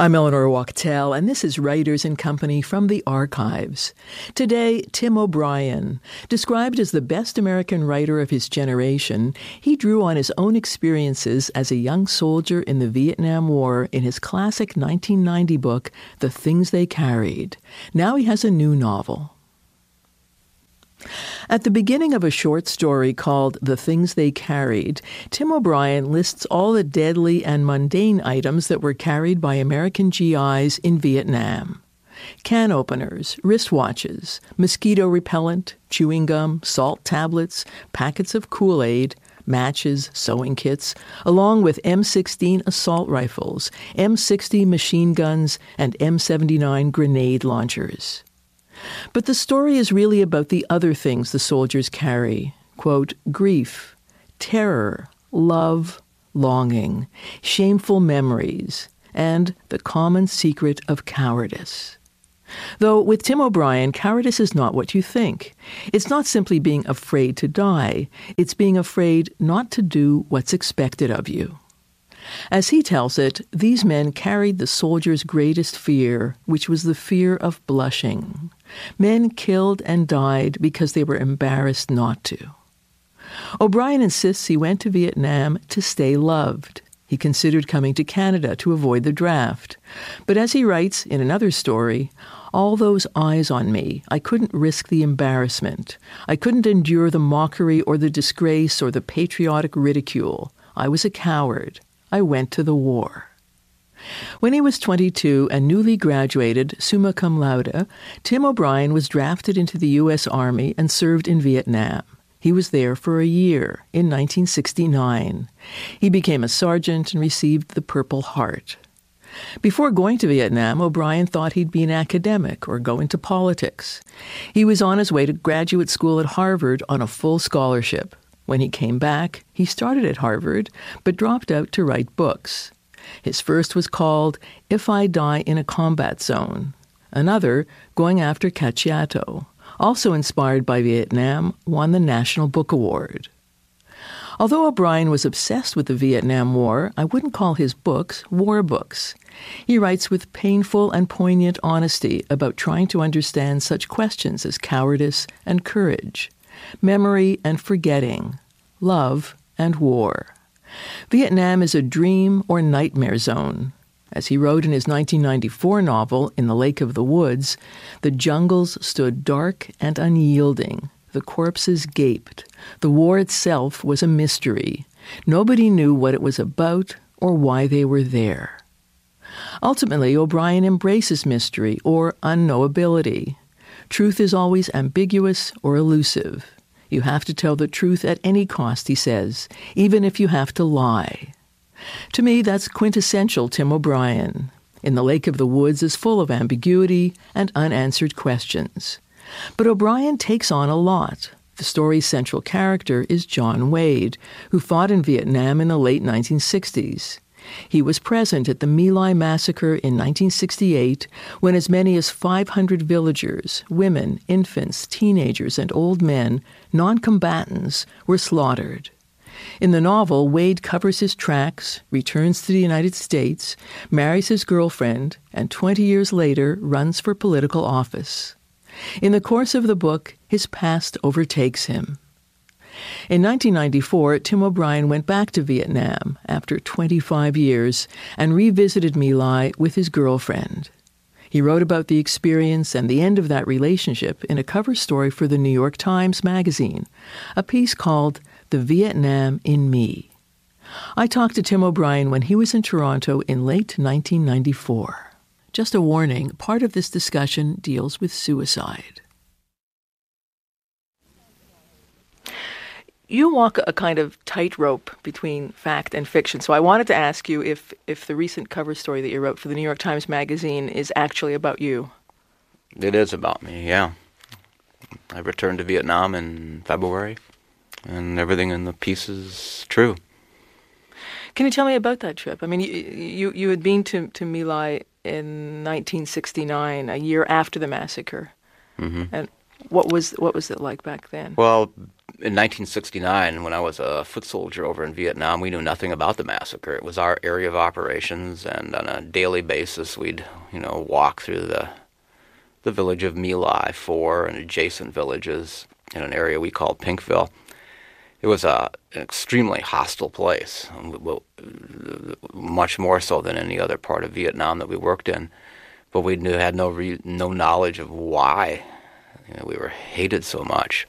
I'm Eleanor Wachtel, and this is Writers and Company from the Archives. Today, Tim O'Brien. Described as the best American writer of his generation, he drew on his own experiences as a young soldier in the Vietnam War in his classic 1990 book, The Things They Carried. Now he has a new novel. At the beginning of a short story called The Things They Carried, Tim O'Brien lists all the deadly and mundane items that were carried by American GIs in Vietnam can openers, wristwatches, mosquito repellent, chewing gum, salt tablets, packets of Kool Aid, matches, sewing kits, along with M16 assault rifles, M60 machine guns, and M79 grenade launchers. But the story is really about the other things the soldiers carry quote, grief, terror, love, longing, shameful memories, and the common secret of cowardice. Though with Tim O'Brien, cowardice is not what you think. It's not simply being afraid to die, it's being afraid not to do what's expected of you. As he tells it, these men carried the soldier's greatest fear, which was the fear of blushing. Men killed and died because they were embarrassed not to. O'Brien insists he went to Vietnam to stay loved. He considered coming to Canada to avoid the draft. But as he writes in another story, all those eyes on me, I couldn't risk the embarrassment. I couldn't endure the mockery or the disgrace or the patriotic ridicule. I was a coward. I went to the war. When he was 22 and newly graduated summa cum laude, Tim O'Brien was drafted into the U.S. Army and served in Vietnam. He was there for a year in 1969. He became a sergeant and received the Purple Heart. Before going to Vietnam, O'Brien thought he'd be an academic or go into politics. He was on his way to graduate school at Harvard on a full scholarship. When he came back, he started at Harvard, but dropped out to write books. His first was called If I Die in a Combat Zone. Another, Going After Cacciato, also inspired by Vietnam, won the National Book Award. Although O'Brien was obsessed with the Vietnam War, I wouldn't call his books war books. He writes with painful and poignant honesty about trying to understand such questions as cowardice and courage, memory and forgetting, love and war. Vietnam is a dream or nightmare zone. As he wrote in his 1994 novel, In the Lake of the Woods, the jungles stood dark and unyielding. The corpses gaped. The war itself was a mystery. Nobody knew what it was about or why they were there. Ultimately, O'Brien embraces mystery or unknowability. Truth is always ambiguous or elusive. You have to tell the truth at any cost, he says, even if you have to lie. To me, that's quintessential Tim O'Brien. In the Lake of the Woods is full of ambiguity and unanswered questions. But O'Brien takes on a lot. The story's central character is John Wade, who fought in Vietnam in the late 1960s. He was present at the My Lai massacre in 1968 when as many as 500 villagers, women, infants, teenagers, and old men, non combatants, were slaughtered. In the novel, Wade covers his tracks, returns to the United States, marries his girlfriend, and 20 years later runs for political office. In the course of the book, his past overtakes him. In 1994, Tim O'Brien went back to Vietnam after 25 years and revisited My Lai with his girlfriend. He wrote about the experience and the end of that relationship in a cover story for the New York Times Magazine, a piece called The Vietnam in Me. I talked to Tim O'Brien when he was in Toronto in late 1994. Just a warning part of this discussion deals with suicide. You walk a kind of tightrope between fact and fiction. So I wanted to ask you if if the recent cover story that you wrote for the New York Times Magazine is actually about you. It is about me, yeah. I returned to Vietnam in February, and everything in the piece is true. Can you tell me about that trip? I mean, you you, you had been to to My Lai in 1969, a year after the massacre, hmm and what was what was it like back then? Well, in 1969, when I was a foot soldier over in Vietnam, we knew nothing about the massacre. It was our area of operations, and on a daily basis, we'd you know walk through the the village of My Lai 4 and adjacent villages in an area we called Pinkville. It was a, an extremely hostile place, much more so than any other part of Vietnam that we worked in. But we knew, had no re, no knowledge of why you know, we were hated so much.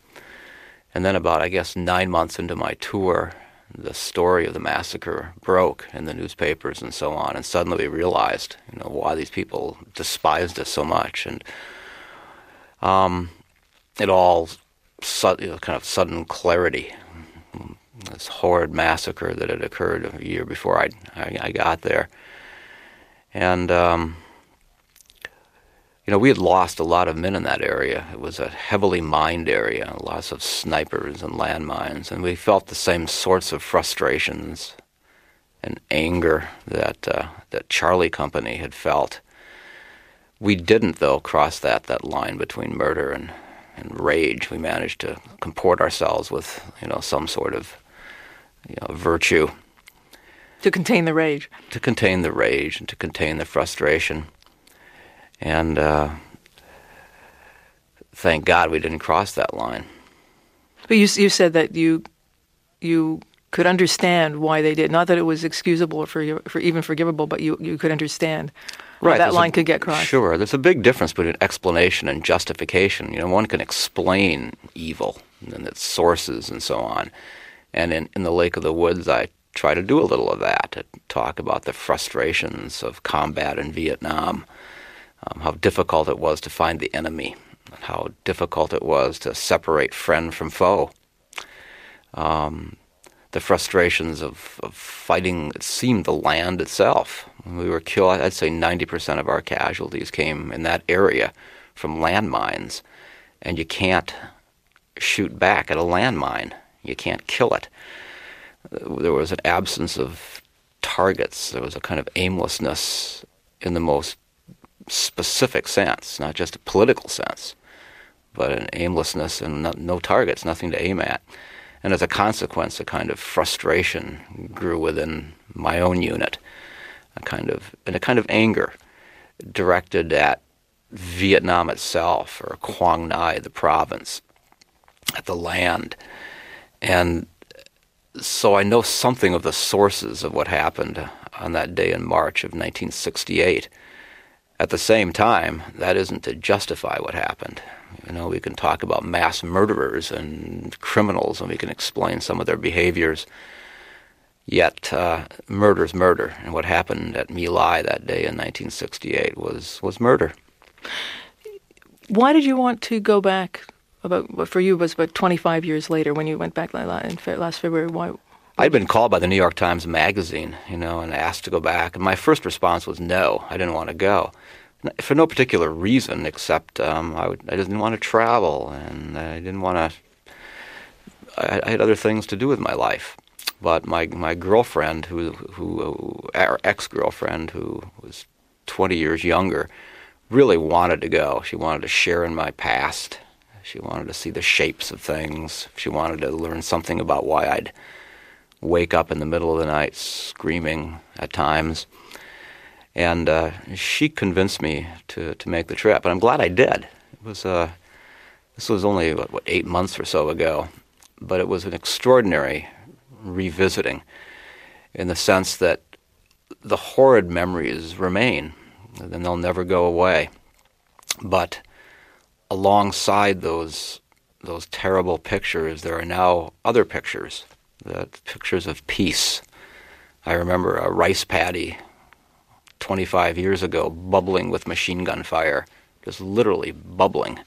And then, about I guess nine months into my tour, the story of the massacre broke in the newspapers and so on, and suddenly we realized, you know, why these people despised us so much, and um, it all su- you know, kind of sudden clarity. This horrid massacre that had occurred a year before I I, I got there, and um, you know, we had lost a lot of men in that area. It was a heavily mined area, lots of snipers and landmines, and we felt the same sorts of frustrations and anger that uh, that Charlie Company had felt. We didn't, though, cross that that line between murder and and rage. We managed to comport ourselves with you know some sort of you know virtue To contain the rage. to contain the rage and to contain the frustration. And uh, thank God we didn't cross that line. But you you said that you you could understand why they did. Not that it was excusable or for, for even forgivable, but you, you could understand why that line a- could get crossed. Sure, there's a big difference between explanation and justification. You know, one can explain evil and its sources and so on. And in, in the Lake of the Woods, I try to do a little of that, to talk about the frustrations of combat in Vietnam, um, how difficult it was to find the enemy, how difficult it was to separate friend from foe. Um, the frustrations of, of fighting, it seemed, the land itself. We were killed, I'd say 90% of our casualties came in that area from landmines. And you can't shoot back at a landmine, you can't kill it. There was an absence of targets, there was a kind of aimlessness in the most specific sense, not just a political sense, but an aimlessness and no, targets, nothing to aim at. And as a consequence, a kind of frustration grew within my own unit, a kind of and a kind of anger directed at Vietnam itself or Quang Ngai, the province, at the land. And so I know something of the sources of what happened on that day in March of 1968. At the same time, that isn't to justify what happened. You know, we can talk about mass murderers and criminals, and we can explain some of their behaviors. Yet, uh, murder's murder, and what happened at My Lai that day in 1968 was was murder. Why did you want to go back? About for you was about 25 years later when you went back la- la- in last February. Why? I'd been called by the New York Times Magazine, you know, and asked to go back. And my first response was no, I didn't want to go. For no particular reason, except um, I, would, I didn't want to travel and I didn't want to. I, I had other things to do with my life. But my my girlfriend, who who our ex girlfriend, who was 20 years younger, really wanted to go. She wanted to share in my past. She wanted to see the shapes of things. She wanted to learn something about why I'd wake up in the middle of the night screaming at times. And uh, she convinced me to, to make the trip, and I'm glad I did. It was uh, this was only what, what eight months or so ago, but it was an extraordinary revisiting, in the sense that the horrid memories remain, and they'll never go away. But alongside those those terrible pictures, there are now other pictures, the pictures of peace. I remember a rice paddy 25 years ago bubbling with machine gun fire, just literally bubbling.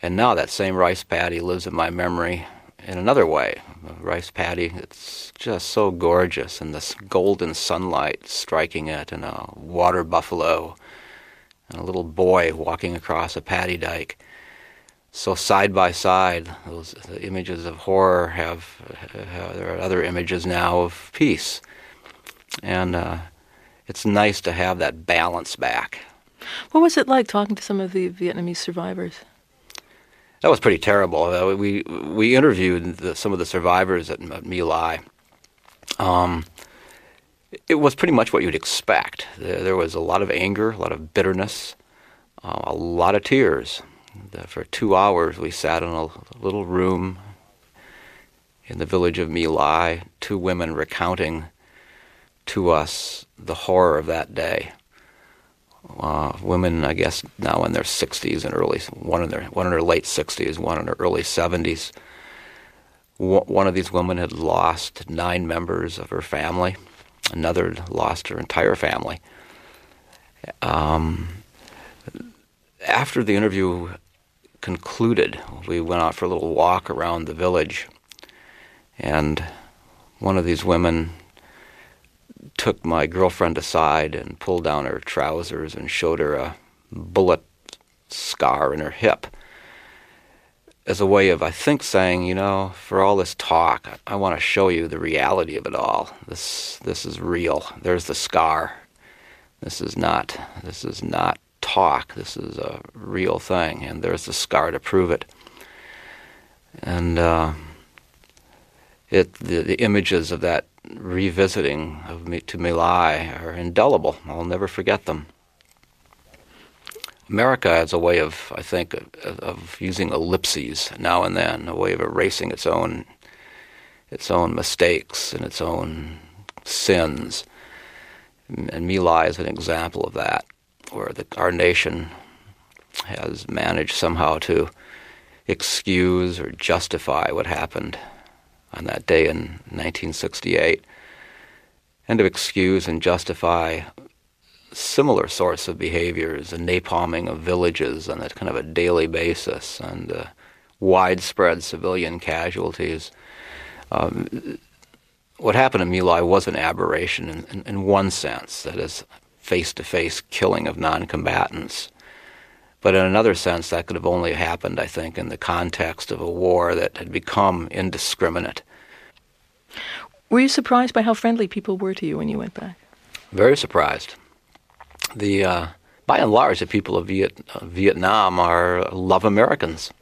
And now that same rice paddy lives in my memory in another way. Rice paddy, it's just so gorgeous, and this golden sunlight striking it, and a water buffalo, and a little boy walking across a paddy dike. So side by side, those images of horror have, have, there are other images now of peace, and uh, it's nice to have that balance back. What was it like talking to some of the Vietnamese survivors? That was pretty terrible. Uh, we we interviewed the, some of the survivors at, at My Lai. Um, it was pretty much what you'd expect. There, there, was a lot of anger, a lot of bitterness, uh, a lot of tears. For two hours, we sat in a little room in the village of My Lai, two women recounting to us the horror of that day uh, women, I guess, now in their 60s and early, one in their one in her late 60s, one in her early 70s. W- one of these women had lost nine members of her family. Another lost her entire family. Um, after the interview concluded, we went out for a little walk around the village, and one of these women took my girlfriend aside and pulled down her trousers and showed her a bullet scar in her hip as a way of, I think, saying, you know, for all this talk, I, want to show you the reality of it all. This this is real. There's the scar. This is not this is not talk. This is a real thing, and there's the scar to prove it. And uh, it the, the images of that revisiting of me to My Lai are indelible. I'll never forget them. America has a way of, I think, of, using ellipses now and then, a way of erasing its own, its own mistakes and its own sins. And My Lai is an example of that, where the, our nation has managed somehow to excuse or justify what happened on that day in 1968, and to excuse and justify similar sorts of behaviors, the napalming of villages on a kind of a daily basis, and uh, widespread civilian casualties. Um, what happened in My Lai was an aberration in, in, in one sense, that is, face-to-face killing of non-combatants. But in another sense, that could have only happened, I think, in the context of a war that had become indiscriminate. Were you surprised by how friendly people were to you when you went back? Very surprised. The uh, by and large, the people of Viet, uh, Vietnam are love Americans.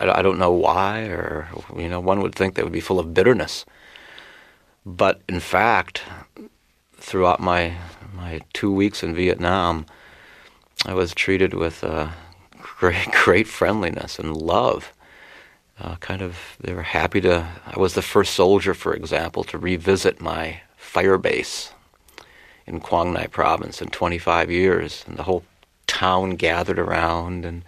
I, I don't know why, or you know, one would think they would be full of bitterness. But in fact, throughout my my two weeks in Vietnam, I was treated with uh, great, great friendliness and love. Uh, kind of, they were happy to. I was the first soldier, for example, to revisit my fire base in Quang Ngai province in 25 years, and the whole town gathered around, and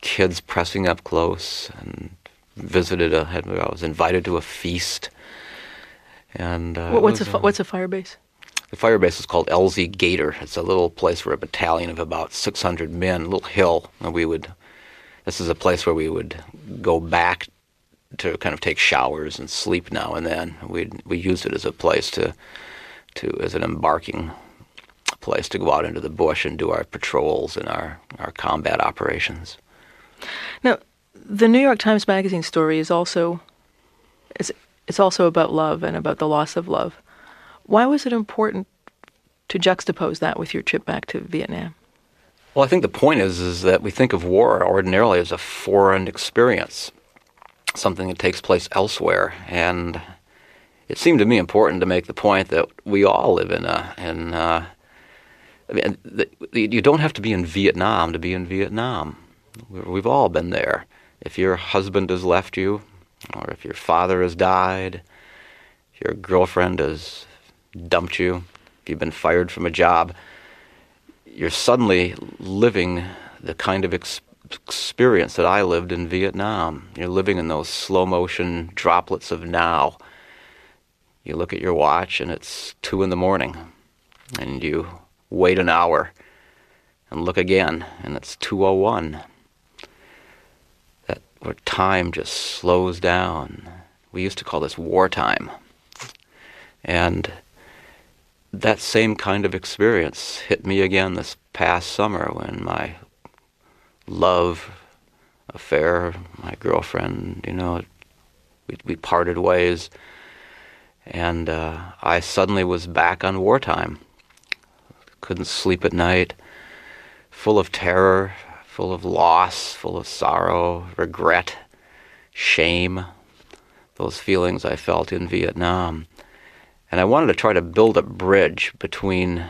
kids pressing up close, and visited a. I was invited to a feast. And uh, what's a what's a fire base? The fire base is called LZ Gator. It's a little place for a battalion of about 600 men, a little hill, and we would. This is a place where we would go back to kind of take showers and sleep now and then. We we used it as a place to to as an embarking place to go out into the bush and do our patrols and our our combat operations. Now, the New York Times Magazine story is also it's it's also about love and about the loss of love. Why was it important to juxtapose that with your trip back to Vietnam? Well, I think the point is is that we think of war ordinarily as a foreign experience, something that takes place elsewhere, and it seemed to me important to make the point that we all live in a in. Uh, I mean, you don't have to be in Vietnam to be in Vietnam. We've all been there. If your husband has left you, or if your father has died, if your girlfriend has dumped you, if you've been fired from a job, you're suddenly living the kind of ex- experience that I lived in Vietnam. You're living in those slow motion droplets of now. You look at your watch and it's two in the morning, and you wait an hour and look again and it's 201. That where time just slows down. We used to call this wartime. And that same kind of experience hit me again this past summer when my love affair, my girlfriend, you know, we, we parted ways. And uh, I suddenly was back on wartime. Couldn't sleep at night, full of terror, full of loss, full of sorrow, regret, shame, those feelings I felt in Vietnam. And I wanted to try to build a bridge between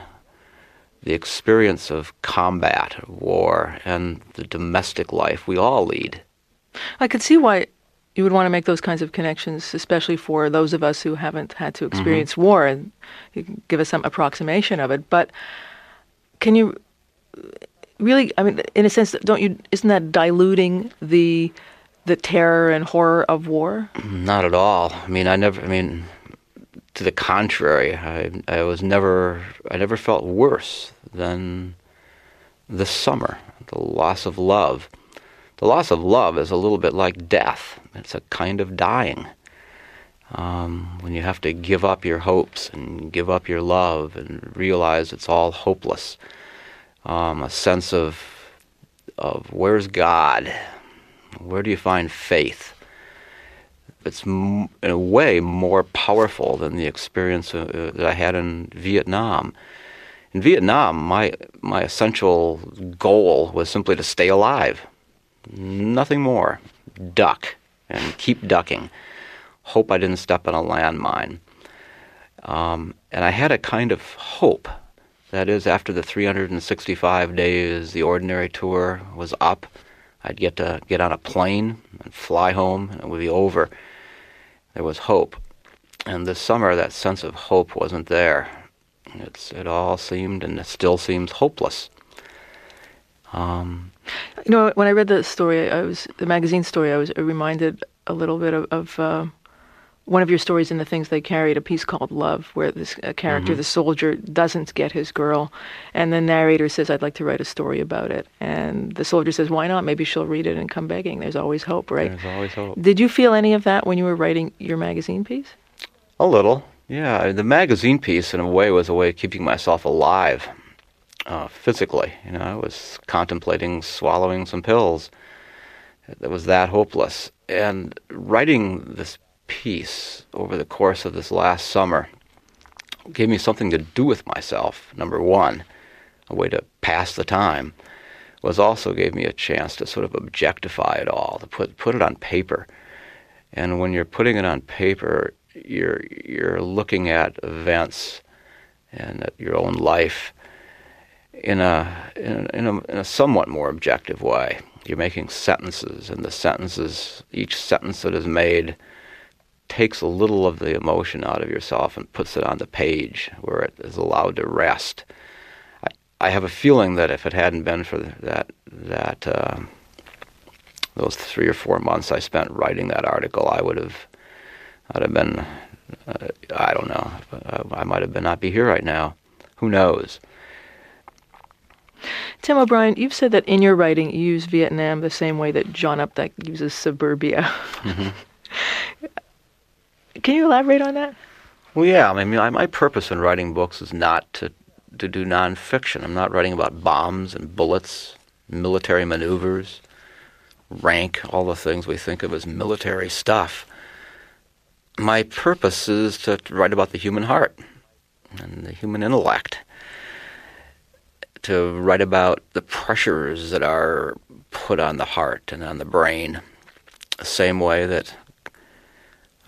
the experience of combat, war, and the domestic life we all lead. I could see why you would want to make those kinds of connections, especially for those of us who haven't had to experience mm-hmm. war, and you can give us some approximation of it. But can you really? I mean, in a sense, don't you? Isn't that diluting the the terror and horror of war? Not at all. I mean, I never. I mean, to the contrary, I I was never. I never felt worse than the summer, the loss of love. The loss of love is a little bit like death. It's a kind of dying. Um, when you have to give up your hopes and give up your love and realize it's all hopeless. Um, a sense of of where's God? Where do you find faith? It's in a way more powerful than the experience uh, that I had in Vietnam. In Vietnam, my my essential goal was simply to stay alive, nothing more. Duck and keep ducking. Hope I didn't step on a landmine. Um, and I had a kind of hope. That is, after the 365 days the ordinary tour was up, I'd get to get on a plane and fly home, and it would be over. There was hope. And this summer, that sense of hope wasn't there. It's, it all seemed, and it still seems, hopeless. Um, you know, when I read the story, I was the magazine story. I was reminded a little bit of, of uh, one of your stories in the things they carried, a piece called Love, where this character, mm-hmm. the soldier, doesn't get his girl, and the narrator says, "I'd like to write a story about it." And the soldier says, "Why not? Maybe she'll read it and come begging." There's always hope, right? There's always hope. Did you feel any of that when you were writing your magazine piece? A little, yeah. The magazine piece, in a way, was a way of keeping myself alive uh, physically. You know, I was contemplating swallowing some pills. It was that hopeless. And writing this piece over the course of this last summer gave me something to do with myself, number one, a way to pass the time, was also gave me a chance to sort of objectify it all, to put put it on paper. And when you're putting it on paper, you're you're looking at events and at your own life in a, in in a, in a somewhat more objective way. You're making sentences, and the sentences, each sentence that is made, takes a little of the emotion out of yourself and puts it on the page where it is allowed to rest. I, I have a feeling that if it hadn't been for that that uh, those three or four months I spent writing that article, I would have I'd have been uh, I don't know I might have been not be here right now. Who knows? Tim O'Brien, you've said that in your writing you use Vietnam the same way that John Updike uses suburbia. Mm-hmm. Can you elaborate on that? Well, yeah. I mean, my purpose in writing books is not to to do nonfiction. I'm not writing about bombs and bullets, military maneuvers, rank, all the things we think of as military stuff. My purpose is to write about the human heart and the human intellect to write about the pressures that are put on the heart and on the brain, the same way that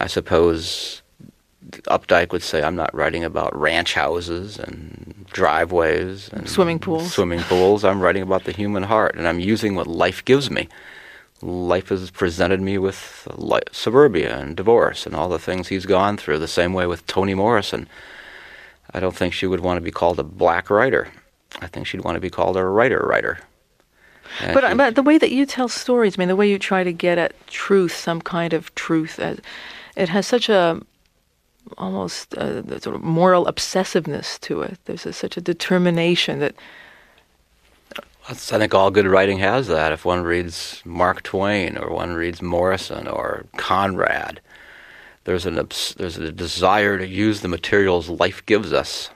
I suppose Updike would say, I'm not writing about ranch houses and driveways and swimming pools. Swimming pools. I'm writing about the human heart, and I'm using what life gives me. Life has presented me with suburbia and divorce and all the things he's gone through. The same way with Toni Morrison. I don't think she would want to be called a black writer. I think she'd want to be called a writer writer. but, she, but the way that you tell stories, I mean, the way you try to get at truth, some kind of truth, uh, it has such a almost a, uh, sort of moral obsessiveness to it. There's a, such a determination that I think all good writing has that. If one reads Mark Twain or one reads Morrison or Conrad, there's an there's a desire to use the materials life gives us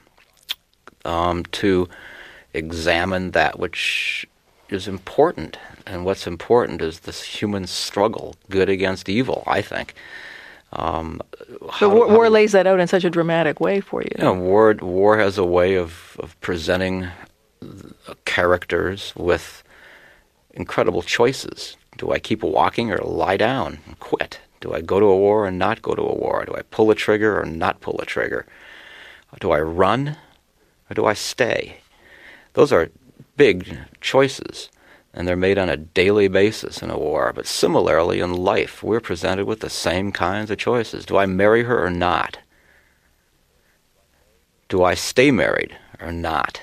um, to examine that which is important. And what's important is this human struggle, good against evil. I think. Um, but war, war lays that out in such a dramatic way for you. You know, war war has a way of, of presenting characters with incredible choices. Do I keep walking or lie down and quit? Do I go to a war or not go to a war? Do I pull a trigger or not pull a trigger? Do I run or do I stay? Those are big choices, and they're made on a daily basis in a war. But similarly, in life, we're presented with the same kinds of choices. Do I marry her or not? Do I stay married or not?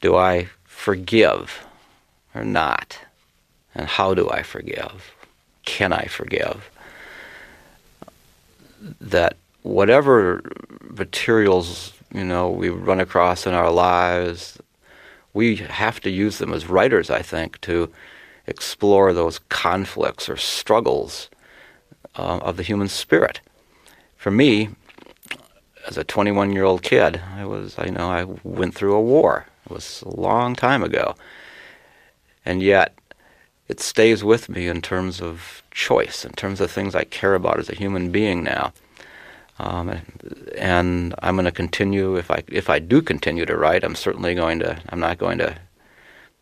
Do I forgive or not? And how do I forgive? Can I forgive? That whatever materials you know we run across in our lives, we have to use them as writers, I think, to explore those conflicts or struggles uh, of the human spirit. For me, as a 21 year old kid, I was, I know, I went through a war. It was a long time ago. And yet, it stays with me in terms of choice, in terms of things I care about as a human being now. Um, and I'm going to continue. If I if I do continue to write, I'm certainly going to. I'm not going to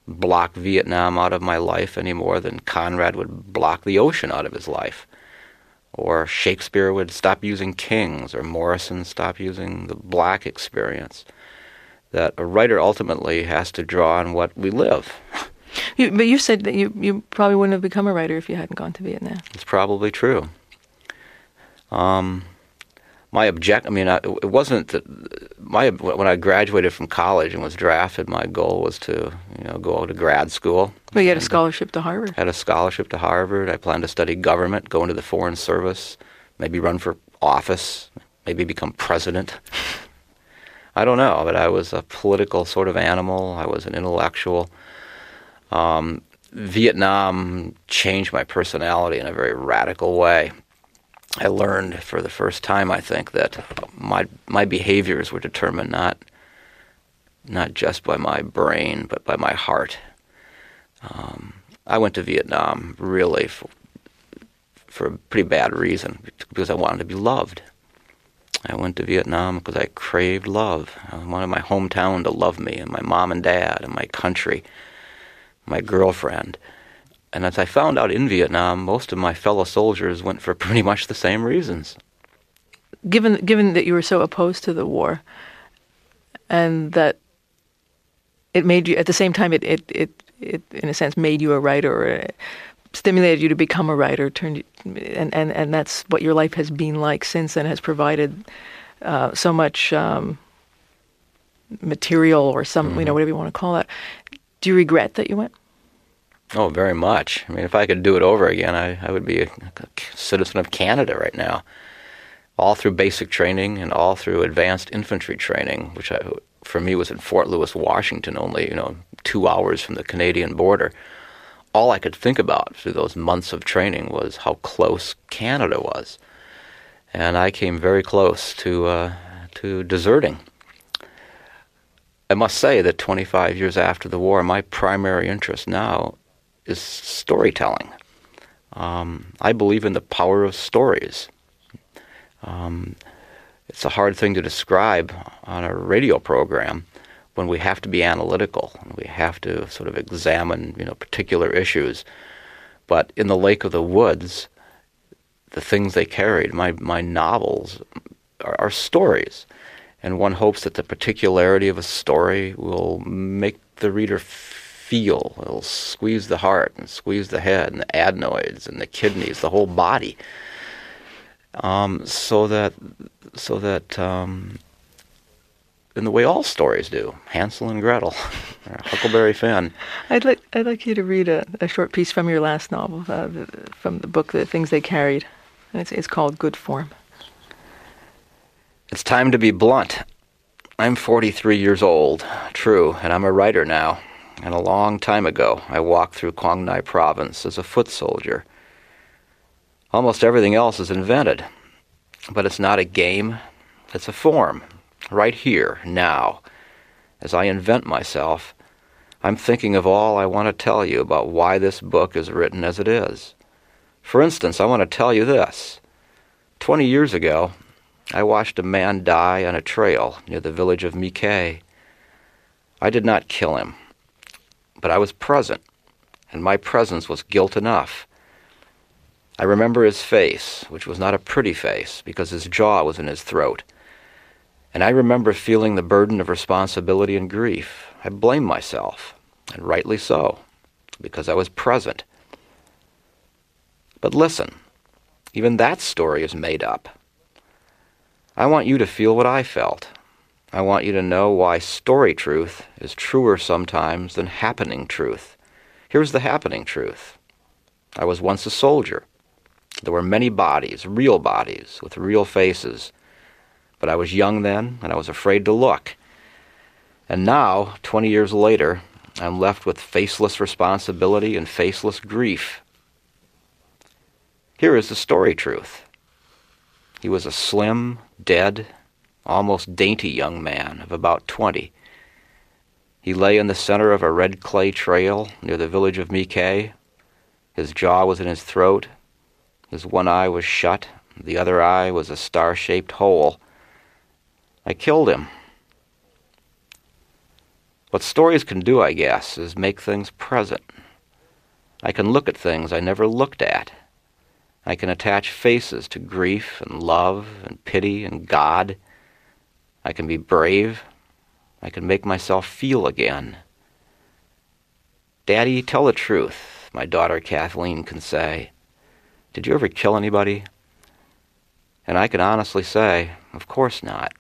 block Vietnam out of my life any more than Conrad would block the ocean out of his life, or Shakespeare would stop using kings, or Morrison stop using the black experience that a writer ultimately has to draw on what we live. You, but you said that you, you probably wouldn't have become a writer if you hadn't gone to Vietnam. It's probably true. Um, my object, I mean, I, it wasn't that my when I graduated from college and was drafted, my goal was to you know go to grad school. But you had a scholarship to Harvard. Had a scholarship to Harvard. I planned to study government, go into the foreign service, maybe run for office, maybe become president. I don't know, but I was a political sort of animal. I was an intellectual. Um, Vietnam changed my personality in a very radical way. I learned for the first time, I think, that my my behaviors were determined not not just by my brain, but by my heart. Um, I went to Vietnam really for, for a pretty bad reason because I wanted to be loved. I went to Vietnam because I craved love. I wanted my hometown to love me, and my mom and dad, and my country, my girlfriend. And as I found out in Vietnam, most of my fellow soldiers went for pretty much the same reasons. Given, given that you were so opposed to the war, and that it made you, at the same time, it, it, it, it in a sense, made you a writer or stimulated you to become a writer, turned and, and, and that's what your life has been like since and has provided uh, so much um, material or some, mm-hmm. you know, mm-hmm. whatever you want to call it. Do you regret that you went? Oh, very much. I mean, if I could do it over again, I, I would be a, a citizen of Canada right now. All through basic training and all through advanced infantry training, which I, for me was in Fort Lewis, Washington, only you know two hours from the Canadian border all I could think about through those months of training was how close Canada was, and I came very close to uh, to deserting. I must say that 25 years after the war, my primary interest now is storytelling. Um, I believe in the power of stories. Um, it's a hard thing to describe on a radio program, when we have to be analytical and we have to sort of examine you know particular issues. But in the Lake of the Woods, the things they carried, my my novels, are, are stories, and one hopes that the particularity of a story will make the reader feel. It'll squeeze the heart and squeeze the head and the adenoids and the kidneys, the whole body, um, so that so that um, in the way all stories do Hansel and Gretel, Huckleberry Finn. I'd like, I'd like you to read a, a short piece from your last novel, uh, from the book, The Things They Carried. It's, it's called Good Form. It's time to be blunt. I'm 43 years old, true, and I'm a writer now. And a long time ago, I walked through Quang Ngai province as a foot soldier. Almost everything else is invented. But it's not a game, it's a form, right here, now. As I invent myself, I'm thinking of all I want to tell you about why this book is written as it is. For instance, I want to tell you this. Twenty years ago, I watched a man die on a trail near the village of My Khe. I did not kill him, but I was present, and my presence was guilt enough. I remember his face, which was not a pretty face because his jaw was in his throat. And I remember feeling the burden of responsibility and grief. I blamed myself, and rightly so, because I was present. But listen, even that story is made up. I want you to feel what I felt. I want you to know why story truth is truer sometimes than happening truth. Here's the happening truth. I was once a soldier. There were many bodies, real bodies, with real faces. But I was young then, and I was afraid to look. And now, 20 years later, I'm left with faceless responsibility and faceless grief. Here is the story truth. He was a slim, dead, almost dainty young man of about twenty. He lay in the center of a red clay trail near the village of My Khe. His jaw was in his throat. His one eye was shut. The other eye was a star shaped hole. I killed him. What stories can do, I guess, is make things present. I can look at things I never looked at. I can attach faces to grief and love and pity and God. I can be brave. I can make myself feel again. Daddy, tell the truth, my daughter Kathleen can say. Did you ever kill anybody? And I can honestly say, Of course not.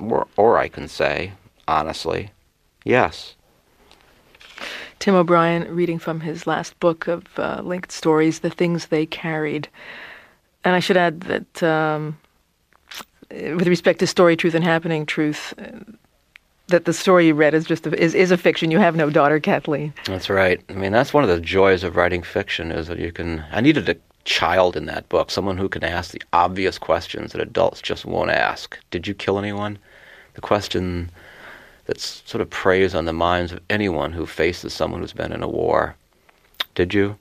Or, or I can say, honestly, yes. Tim O'Brien reading from his last book of uh, linked stories, The Things They Carried. And I should add that um, with respect to story truth and happening truth, uh, that the story you read is just a, is, is a fiction. You have no daughter, Kathleen. That's right. I mean, that's one of the joys of writing fiction is that you can. I needed a child in that book, someone who can ask the obvious questions that adults just won't ask. Did you kill anyone? The question that sort of preys on the minds of anyone who faces someone who's been in a war. Did you?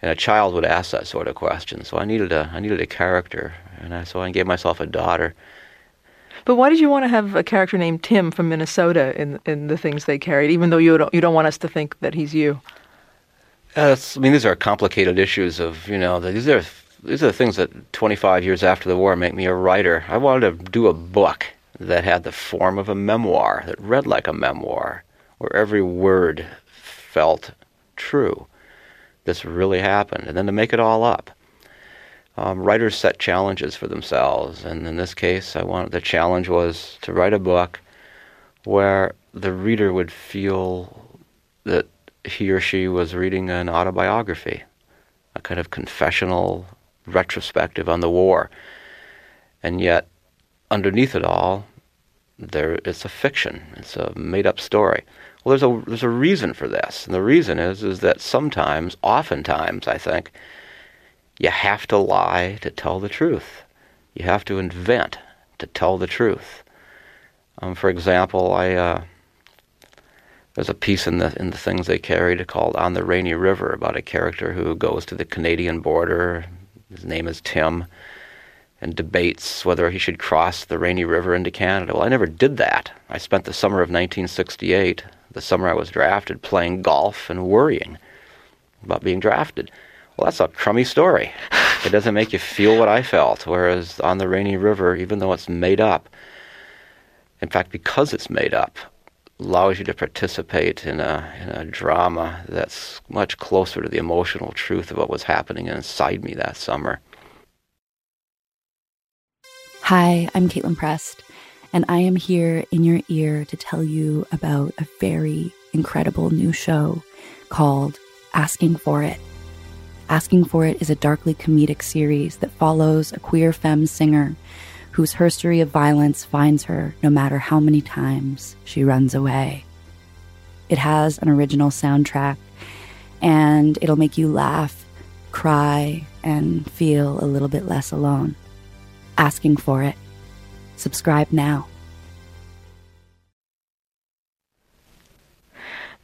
And a child would ask that sort of question. So I needed a I needed a character, and I, so I gave myself a daughter. But why did you want to have a character named Tim from Minnesota in in the things they carried, even though you don't you don't want us to think that he's you? Uh, I mean, these are complicated issues of you know these are these are the things that 25 years after the war make me a writer. I wanted to do a book that had the form of a memoir, that read like a memoir, where every word felt true. This really happened. And then to make it all up. Um, writers set challenges for themselves, and in this case, I wanted the challenge was to write a book where the reader would feel that he or she was reading an autobiography, a kind of confessional retrospective on the war, and yet underneath it all, there it's a fiction. It's a made-up story. Well, there's a there's a reason for this, and the reason is is that sometimes, oftentimes, I think, you have to lie to tell the truth. You have to invent to tell the truth. Um, for example, I uh, there's a piece in the in the things they carried called "On the Rainy River" about a character who goes to the Canadian border. His name is Tim and debates whether he should cross the Rainy River into Canada. Well, I never did that. I spent the summer of 1968, the summer I was drafted, playing golf and worrying about being drafted. Well, that's a crummy story. It doesn't make you feel what I felt. Whereas on the Rainy River, even though it's made up, in fact, because it's made up, allows you to participate in a in a drama that's much closer to the emotional truth of what was happening inside me that summer. Hi, I'm Kaitlin Prest, and I am here in your ear to tell you about a very incredible new show called Asking for It. Asking for It is a darkly comedic series that follows a queer femme singer whose history of violence finds her no matter how many times she runs away. It has an original soundtrack, and it'll make you laugh, cry, and feel a little bit less alone. Asking for it. Subscribe now.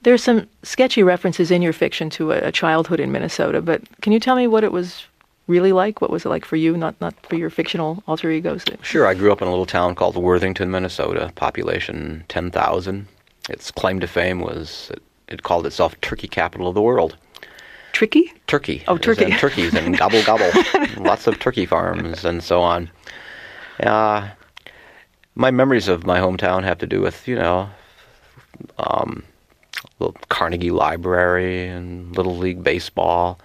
There's some sketchy references in your fiction to a, a, childhood in Minnesota, but can you tell me what it was really like? What was it like for you, not not for your fictional alter egos? Sure, I grew up in a little town called Worthington, Minnesota, population 10,000. Its claim to fame was it, it called itself Turkey Capital of the World. Tricky? Turkey. Oh, turkey. And turkeys and gobble gobble. Lots of turkey farms and so on. Uh, my memories of my hometown have to do with, you know, um, little Carnegie Library and Little League Baseball.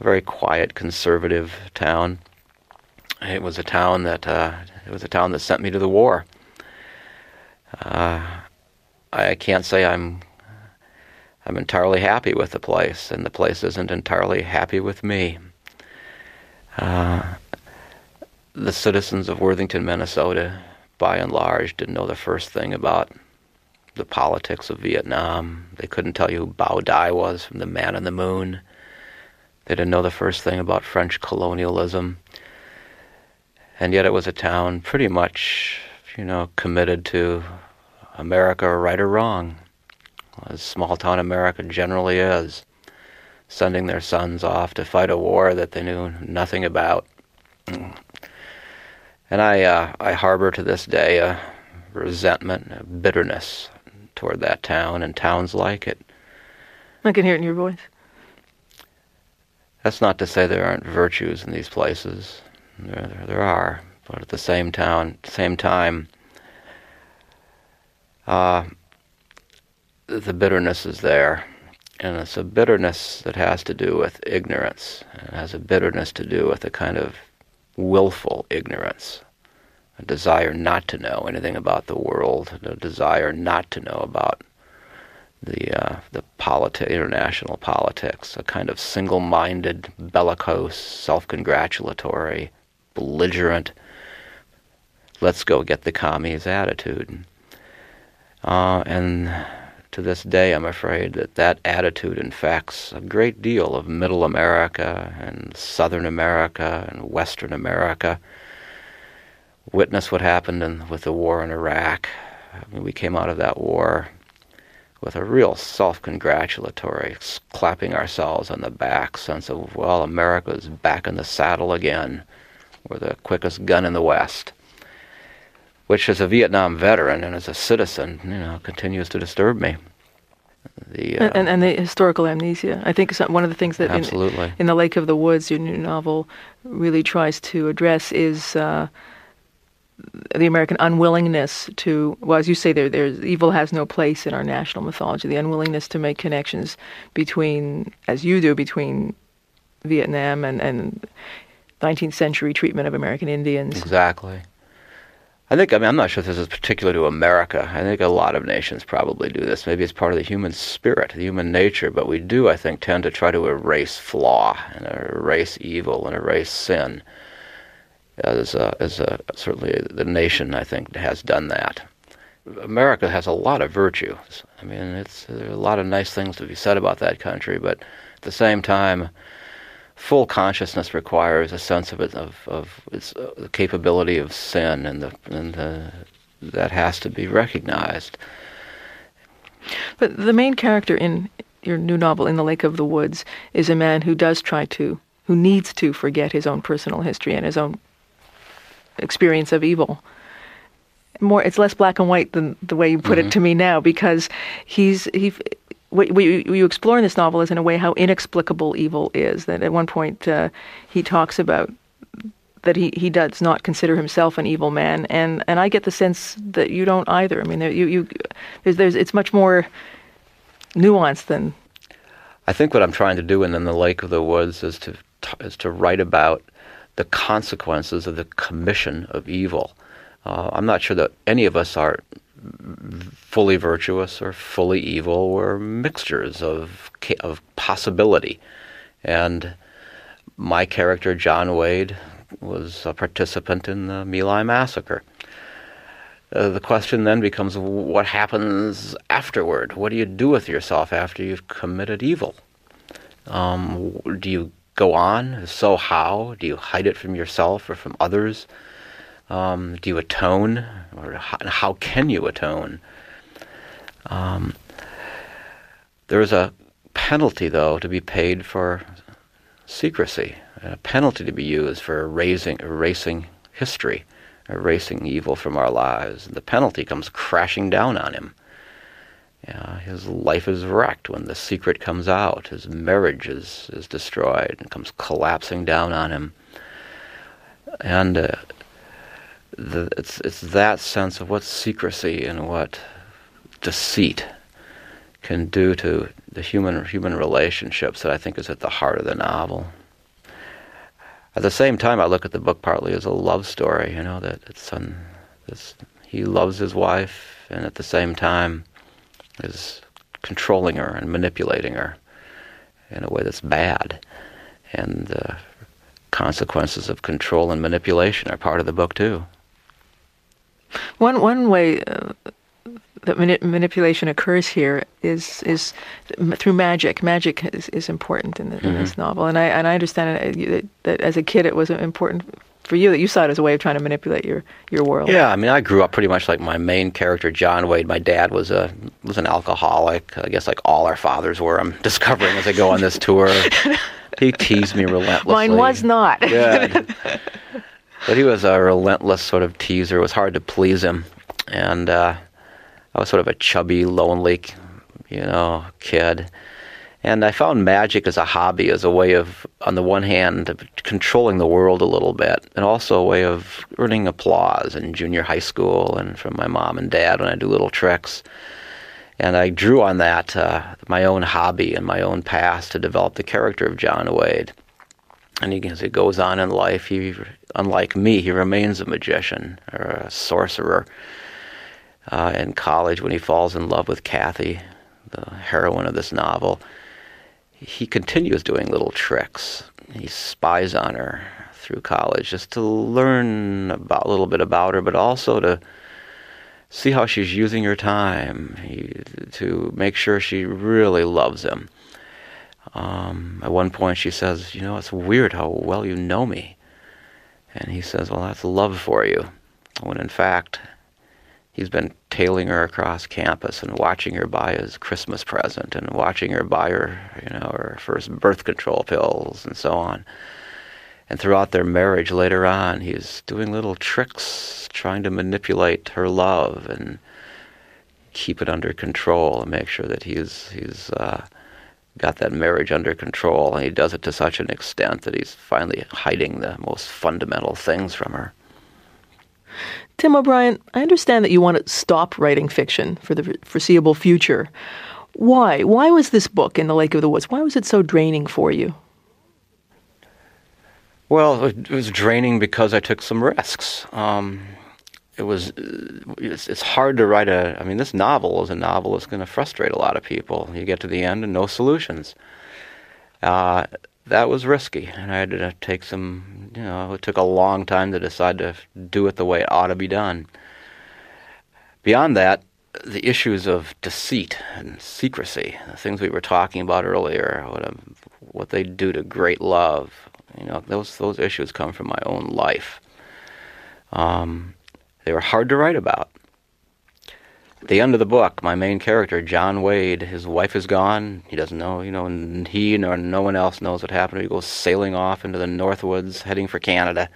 A very quiet, conservative town. It was a town that uh, it was a town that sent me to the war. Uh, I can't say I'm I'm entirely happy with the place, and the place isn't entirely happy with me. Uh, the citizens of Worthington, Minnesota, by and large, didn't know the first thing about the politics of Vietnam. They couldn't tell you who Bao Dai was from The Man on the Moon. They didn't know the first thing about French colonialism. And yet it was a town pretty much, you know, committed to America, right or wrong, as small town America generally is, sending their sons off to fight a war that they knew nothing about. And I, uh, I harbor to this day a resentment, a bitterness toward that town and towns like it. I can hear it in your voice. That's not to say there aren't virtues in these places. There, there, there are, but at the same town, same time, uh, the bitterness is there. And it's a bitterness that has to do with ignorance. It has a bitterness to do with a kind of willful ignorance, a desire not to know anything about the world, a desire not to know about the uh, the politi- international politics, a kind of single-minded, bellicose, self-congratulatory, belligerent, let's go get the commies attitude. Uh, and to this day, I'm afraid that that attitude infects a great deal of Middle America and Southern America and Western America. Witness what happened in, with the war in Iraq. I mean, we came out of that war with a real self-congratulatory, clapping ourselves on the back sense of, well, America's back in the saddle again. We're the quickest gun in the West which as a Vietnam veteran and as a citizen, you know, continues to disturb me. The, uh, and, and the historical amnesia. I think one of the things that absolutely. In, in, the Lake of the Woods, your new novel really tries to address is uh, the American unwillingness to, well, as you say, there, there's evil has no place in our national mythology. The unwillingness to make connections between, as you do, between Vietnam and, and 19th century treatment of American Indians. Exactly. I think, I mean, I'm not sure if this is particular to America. I think a lot of nations probably do this. Maybe it's part of the human spirit, the human nature, but we do, I think, tend to try to erase flaw and erase evil and erase sin. As, a, as a, certainly the nation, I think, has done that. America has a lot of virtues. I mean, it's, there are a lot of nice things to be said about that country, but at the same time, full consciousness requires a sense of it, of, of its uh, the capability of sin, and the and the, that has to be recognized. But the main character in your new novel, In the Lake of the Woods, is a man who does try to, who needs to forget his own personal history and his own experience of evil. More, it's less black and white than the way you put mm-hmm. it to me now, because he's he what, what you explore in this novel is, in a way, how inexplicable evil is. That at one point uh, he talks about that he, he does not consider himself an evil man, and, and I get the sense that you don't either. I mean, there, you, you there's, there's it's much more nuanced than. I think what I'm trying to do in, in the Lake of the Woods is to is to write about the consequences of the commission of evil. Uh, I'm not sure that any of us are fully virtuous or fully evil. We're mixtures of of possibility, and my character John Wade was a participant in the My Lai massacre. Uh, the question then becomes what happens afterward? What do you do with yourself after you've committed evil? Um, do you go on? So, how? Do you hide it from yourself or from others? Um, do you atone? Or how, how can you atone? Um, there's a penalty, though, to be paid for secrecy, a penalty to be used for erasing, erasing history erasing evil from our lives. And The penalty comes crashing down on him. Yeah, his life is wrecked when the secret comes out. His marriage is, is destroyed and comes collapsing down on him. And uh, the, it's, it's that sense of what secrecy and what deceit can do to the human human relationships that I think is at the heart of the novel. At the same time, I look at the book partly as a love story. You know that it's son, this, he loves his wife, and at the same time, is controlling her and manipulating her in a way that's bad. And the consequences of control and manipulation are part of the book too. One one way uh, that mani- manipulation occurs here is is through magic. Magic is, is important in, the, mm-hmm. in, this mm-hmm. novel, and I and I understand it, that, that as a kid it was important for you that you saw it as a way of trying to manipulate your, your world. Yeah, I mean, I grew up pretty much like my main character, John Wade. My dad was a was an alcoholic. I guess like all our fathers were. I'm discovering as I go on this tour. he teased me relentlessly. Mine was not. yeah, but he was a relentless sort of teaser. It was hard to please him, and. Uh, I was sort of a chubby, lonely, you know, kid. And I found magic as a hobby, as a way of, on the one hand, controlling the world a little bit, and also a way of earning applause in junior high school and from my mom and dad when I do little tricks. And I drew on that, uh, my own hobby and my own past to develop the character of John Wade. And he, as it goes on in life, he, unlike me, he remains a magician or a sorcerer uh, in college when he falls in love with Kathy, the heroine of this novel. He continues doing little tricks. He spies on her through college just to learn about a little bit about her, but also to see how she's using her time, he, to make sure she really loves him. Um, at one point, she says, "You know, it's weird how well you know me," and he says, "Well, that's love for you," when in fact he's been tailing her across campus and watching her buy his Christmas present and watching her buy her, you know, her first birth control pills and so on. And throughout their marriage later on, he's doing little tricks trying to manipulate her love and keep it under control and make sure that he's he's uh, got that marriage under control. And he does it to such an extent that he's finally hiding the most fundamental things from her. Tim O'Brien, I understand that you want to stop writing fiction for the foreseeable future. Why? Why was this book in the Lake of the Woods? Why was it so draining for you? Well, it was draining because I took some risks. Um, it was it's, it's, hard to write a. I mean, this novel is a novel that's going to frustrate a lot of people. You get to the end and no solutions. Uh, that was risky, and I had to take some. You know, it took a long time to decide to do it the way it ought to be done. Beyond that, the issues of deceit and secrecy, the things we were talking about earlier, what, um, what they do to great love, you know, those those issues come from my own life. Um, they were hard to write about. The end of the book, my main character, John Wade, his wife is gone. He doesn't know, you know, and he nor no one else knows what happened. He goes sailing off into the Northwoods, heading for Canada,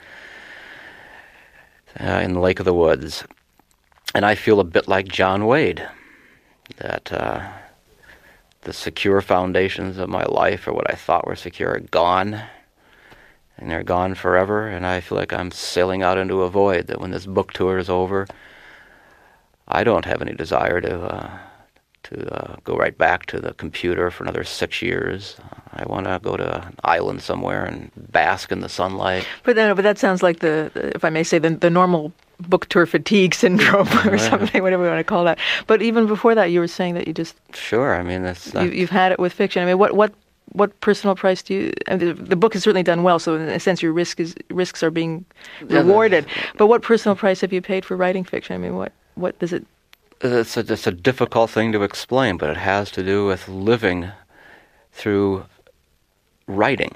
uh, in the Lake of the Woods. And I feel a bit like John Wade, that uh, the secure foundations of my life, or what I thought were secure, are gone. And they're gone forever, and I feel like I'm sailing out into a void. That when this book tour is over, I don't have any desire to uh, to uh, go right back to the computer for another six years. I want to go to an island somewhere and bask in the sunlight. But then, but that sounds like the, if I may say, the, the normal book tour fatigue syndrome or yeah. something, whatever you want to call that. But even before that, you were saying that you just sure. I mean, that's you, have had it with fiction. I mean, what what what personal price do you? And the, the book has certainly done well, so in a sense, your risk is risks are being rewarded. But what personal price have you paid for writing fiction? I mean, what what does it? It's a, it's a difficult thing to explain, but it has to do with living through writing,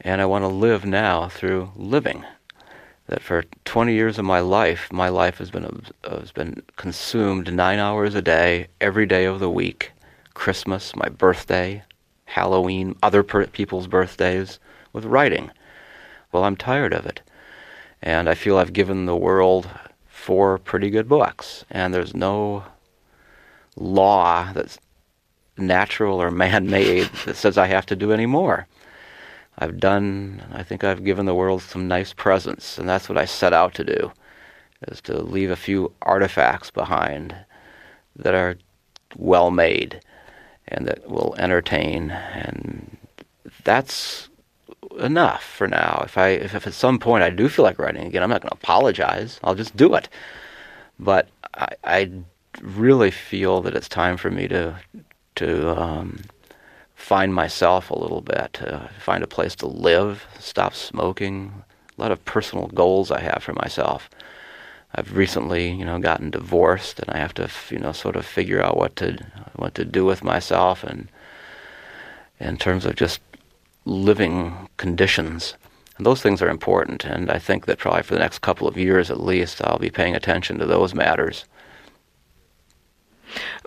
and I want to live now through living. That for 20 years of my life, my life has been uh, has been consumed nine hours a day, every day of the week, Christmas, my birthday, Halloween, other per- people's birthdays, with writing. Well, I'm tired of it. And I feel I've given the world four pretty good books. And there's no law that's natural or man made that says I have to do any more. I've done, I think I've given the world some nice presents, and that's what I set out to do, is to leave a few artifacts behind that are well made and that will entertain and that's enough for now. If I if, if at some point I do feel like writing again, I'm not going to apologize. I'll just do it. But I, I really feel that it's time for me to to um, find myself a little bit, to find a place to live, stop smoking. A lot of personal goals I have for myself. I've recently, you know, gotten divorced, and I have to, you know, sort of figure out what to what to do with myself, and in terms of just living conditions. And those things are important, and I think that probably for the next couple of years at least, I'll be paying attention to those matters.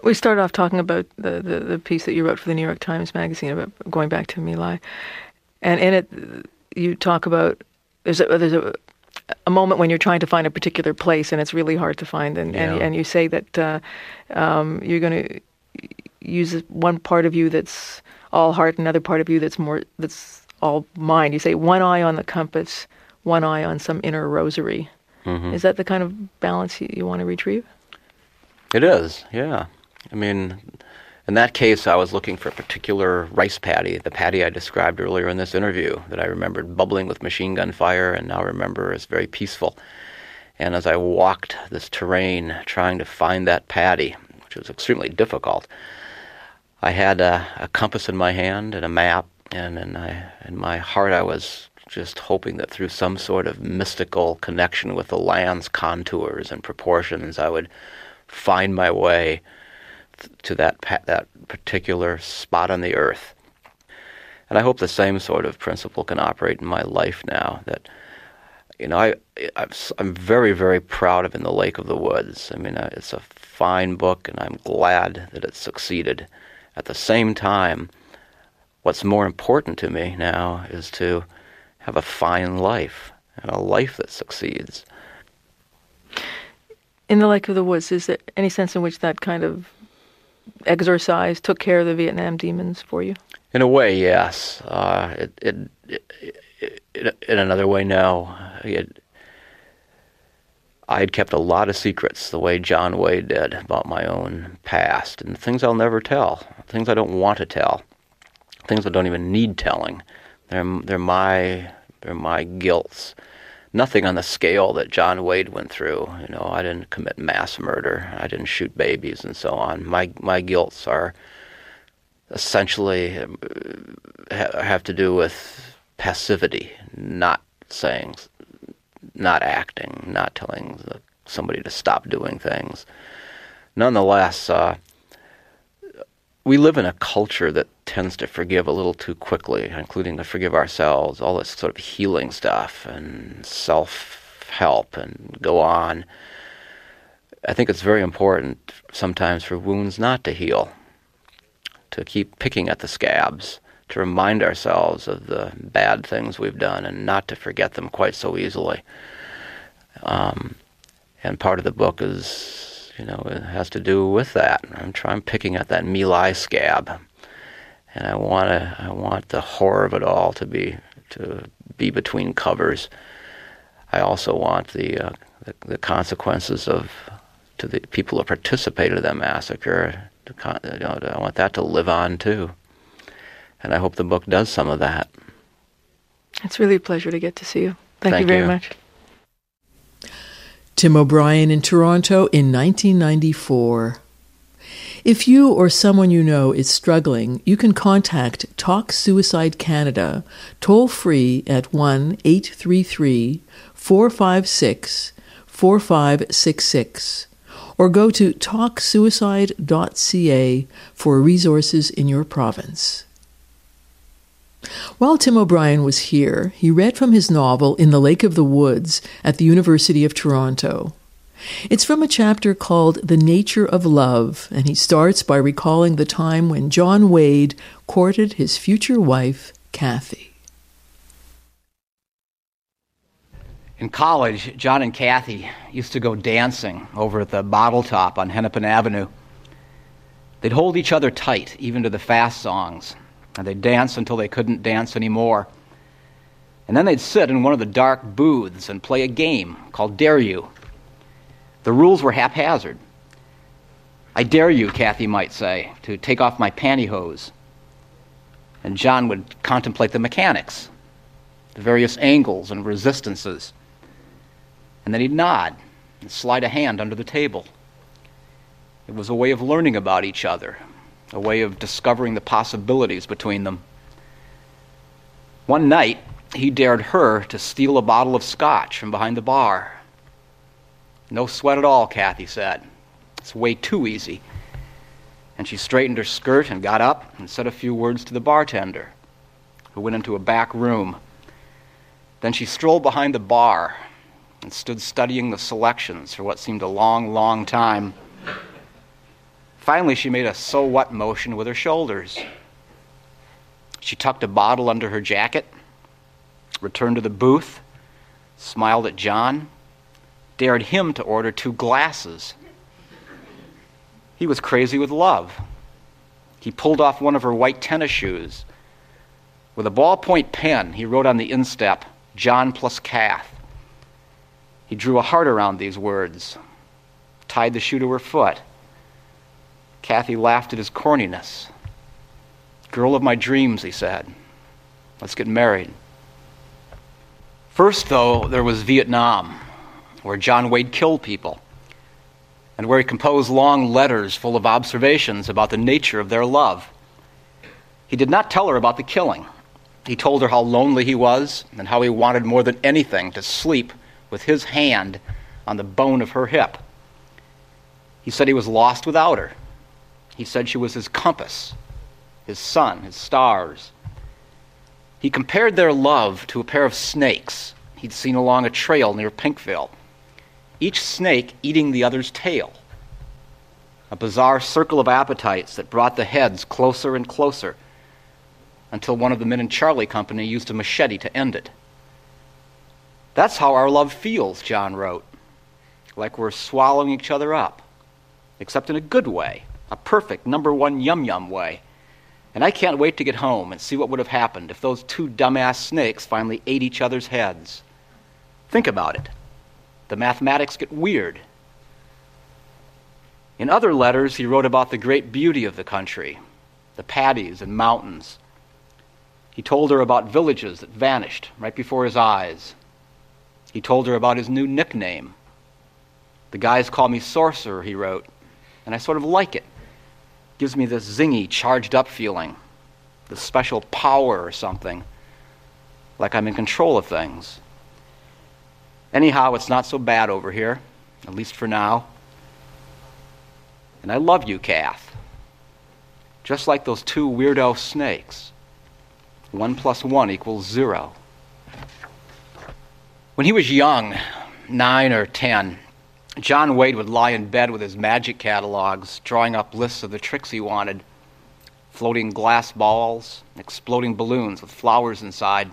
We started off talking about the, the, the piece that you wrote for the New York Times Magazine about going back to My Lai, and in it you talk about there's a, there's a a moment when you're trying to find a particular place and it's really hard to find, and yeah. and, and you say that uh, um, you're going to use one part of you that's all heart, another part of you that's more that's all mind. You say one eye on the compass, one eye on some inner rosary. Mm-hmm. Is that the kind of balance you, you want to retrieve? It is, yeah. I mean, in that case, I was looking for a particular rice paddy, the paddy I described earlier in this interview, that I remembered bubbling with machine gun fire and now remember as very peaceful. And as I walked this terrain trying to find that paddy, which was extremely difficult, I had a, a compass in my hand and a map, and in, I, in my heart I was just hoping that through some sort of mystical connection with the land's contours and proportions, I would find my way to that that particular spot on the earth. And I hope the same sort of principle can operate in my life now. That you know, I i am very very proud of In the Lake of the Woods. I mean, uh, it's a fine book, and I'm glad that it succeeded. At the same time, what's more important to me now is to have a fine life and a life that succeeds. In the Lake of the Woods, is there any sense in which that kind of exercise took care of the Vietnam demons for you? In a way, yes. Uh, it, it, it, in another way, no. It, I had kept a lot of secrets, the way John Wade did, about my own past, and things I'll never tell, things I don't want to tell, things I don't even need telling. They're they're my they're my guilts nothing on the scale that John Wade went through. You know, I didn't commit mass murder. I didn't shoot babies and so on. My my guilts are essentially uh, have to do with passivity, not saying, not acting, not telling somebody to stop doing things. Nonetheless, uh, we live in a culture that tends to forgive a little too quickly, including to forgive ourselves, all this sort of healing stuff and self help and go on. I think it's very important sometimes for wounds not to heal, to keep picking at the scabs, to remind ourselves of the bad things we've done and not to forget them quite so easily. Um, and part of the book is you know, it has to do with that. I'm trying picking at that My Lai scab, and I want to, I want the horror of it all to be to be between covers. I also want the uh, the, the, consequences of to the people who participated in that massacre. To, you know, I want that to live on too, and I hope the book does some of that. It's really a pleasure to get to see you. Thank, Thank you very you. much. Tim O'Brien in Toronto in 1994. If you or someone you know is struggling, you can contact Talk Suicide Canada toll free at 1 833 456 4566 or go to talksuicide.ca for resources in your province. While Tim O'Brien was here, he read from his novel In the Lake of the Woods at the University of Toronto. It's from a chapter called The Nature of Love, and he starts by recalling the time when John Wade courted his future wife, Kathy. In college, John and Kathy used to go dancing over at the Bottle Top on Hennepin Avenue. They'd hold each other tight, even to the fast songs, and they'd dance until they couldn't dance anymore. And then they'd sit in one of the dark booths and play a game called Dare You. The rules were haphazard. I dare you, Kathy might say, to take off my pantyhose. And John would contemplate the mechanics, the various angles and resistances. And then he'd nod and slide a hand under the table. It was a way of learning about each other, a way of discovering the possibilities between them. One night, he dared her to steal a bottle of scotch from behind the bar. No sweat at all, Kathy said. It's way too easy. And she straightened her skirt and got up and said a few words to the bartender, who went into a back room. Then she strolled behind the bar and stood studying the selections for what seemed a long, long time. Finally, she made a so what motion with her shoulders. She tucked a bottle under her jacket, returned to the booth, smiled at John, dared him to order two glasses. He was crazy with love. He pulled off one of her white tennis shoes. With a ballpoint pen, he wrote on the instep, John plus Kath. He drew a heart around these words, tied the shoe to her foot. Kathy laughed at his corniness. Girl of my dreams, he said. Let's get married. First, though, there was Vietnam where John Wade killed people, and where he composed long letters full of observations about the nature of their love. He did not tell her about the killing. He told her how lonely he was and how he wanted more than anything to sleep with his hand on the bone of her hip. He said he was lost without her. He said she was his compass, his sun, his stars. He compared their love to a pair of snakes he'd seen along a trail near Pinkville each snake eating the other's tail. A bizarre circle of appetites that brought the heads closer and closer until one of the men in Charlie Company used a machete to end it. That's how our love feels, John wrote. Like we're swallowing each other up, except in a good way, a perfect number one yum yum way. And I can't wait to get home and see what would have happened if those two dumbass snakes finally ate each other's heads. Think about it the mathematics get weird. In other letters, he wrote about the great beauty of the country, the paddies and mountains. He told her about villages that vanished right before his eyes. He told her about his new nickname. The guys call me Sorcerer, he wrote, and I sort of like it. Gives me this zingy, charged up feeling, this special power or something, like I'm in control of things. Anyhow, it's not so bad over here, at least for now. And I love you, Kath. Just like those two weirdo snakes. One plus one equals zero. When he was young, nine or ten, John Wade would lie in bed with his magic catalogs, drawing up lists of the tricks he wanted floating glass balls, exploding balloons with flowers inside.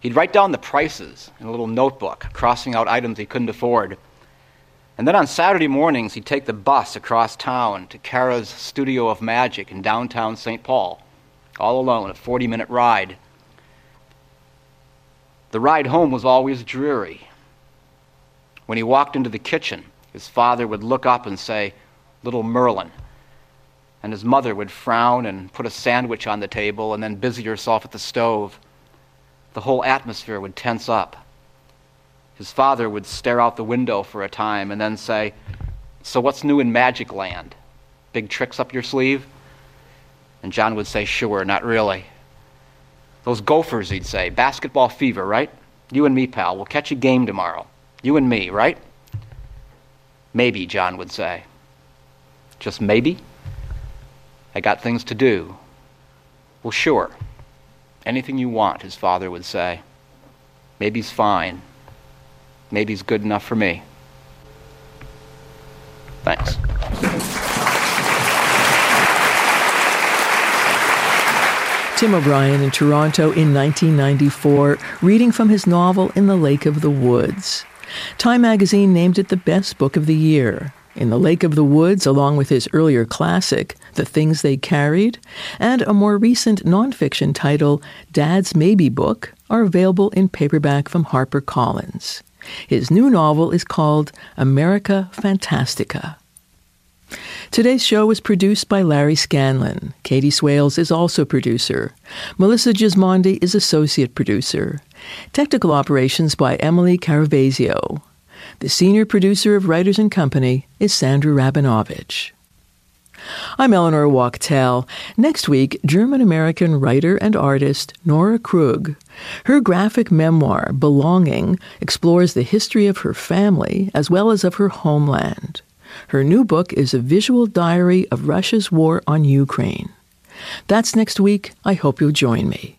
He'd write down the prices in a little notebook, crossing out items he couldn't afford. And then on Saturday mornings, he'd take the bus across town to Kara's Studio of Magic in downtown St. Paul, all alone, a 40 minute ride. The ride home was always dreary. When he walked into the kitchen, his father would look up and say, Little Merlin. And his mother would frown and put a sandwich on the table and then busy herself at the stove the whole atmosphere would tense up. His father would stare out the window for a time and then say, So what's new in Magic Land? Big tricks up your sleeve? And John would say, Sure, not really. Those gophers, he'd say, basketball fever, right? You and me, pal, we'll catch a game tomorrow. You and me, right? Maybe, John would say. Just maybe? I got things to do. Well, sure. Anything you want, his father would say. Maybe's fine. Maybe's good enough for me. Thanks. Tim O'Brien in Toronto in 1994, reading from his novel In the Lake of the Woods. Time magazine named it the best book of the year. In the Lake of the Woods, along with his earlier classic, The Things They Carried, and a more recent nonfiction title, Dad's Maybe Book, are available in paperback from HarperCollins. His new novel is called America Fantastica. Today's show was produced by Larry Scanlon. Katie Swales is also producer. Melissa Gismondi is associate producer. Technical operations by Emily Caravasio. The senior producer of Writers and Company is Sandra Rabinovich. I'm Eleanor Wachtel. Next week, German American writer and artist Nora Krug. Her graphic memoir, Belonging, explores the history of her family as well as of her homeland. Her new book is a visual diary of Russia's war on Ukraine. That's next week. I hope you'll join me.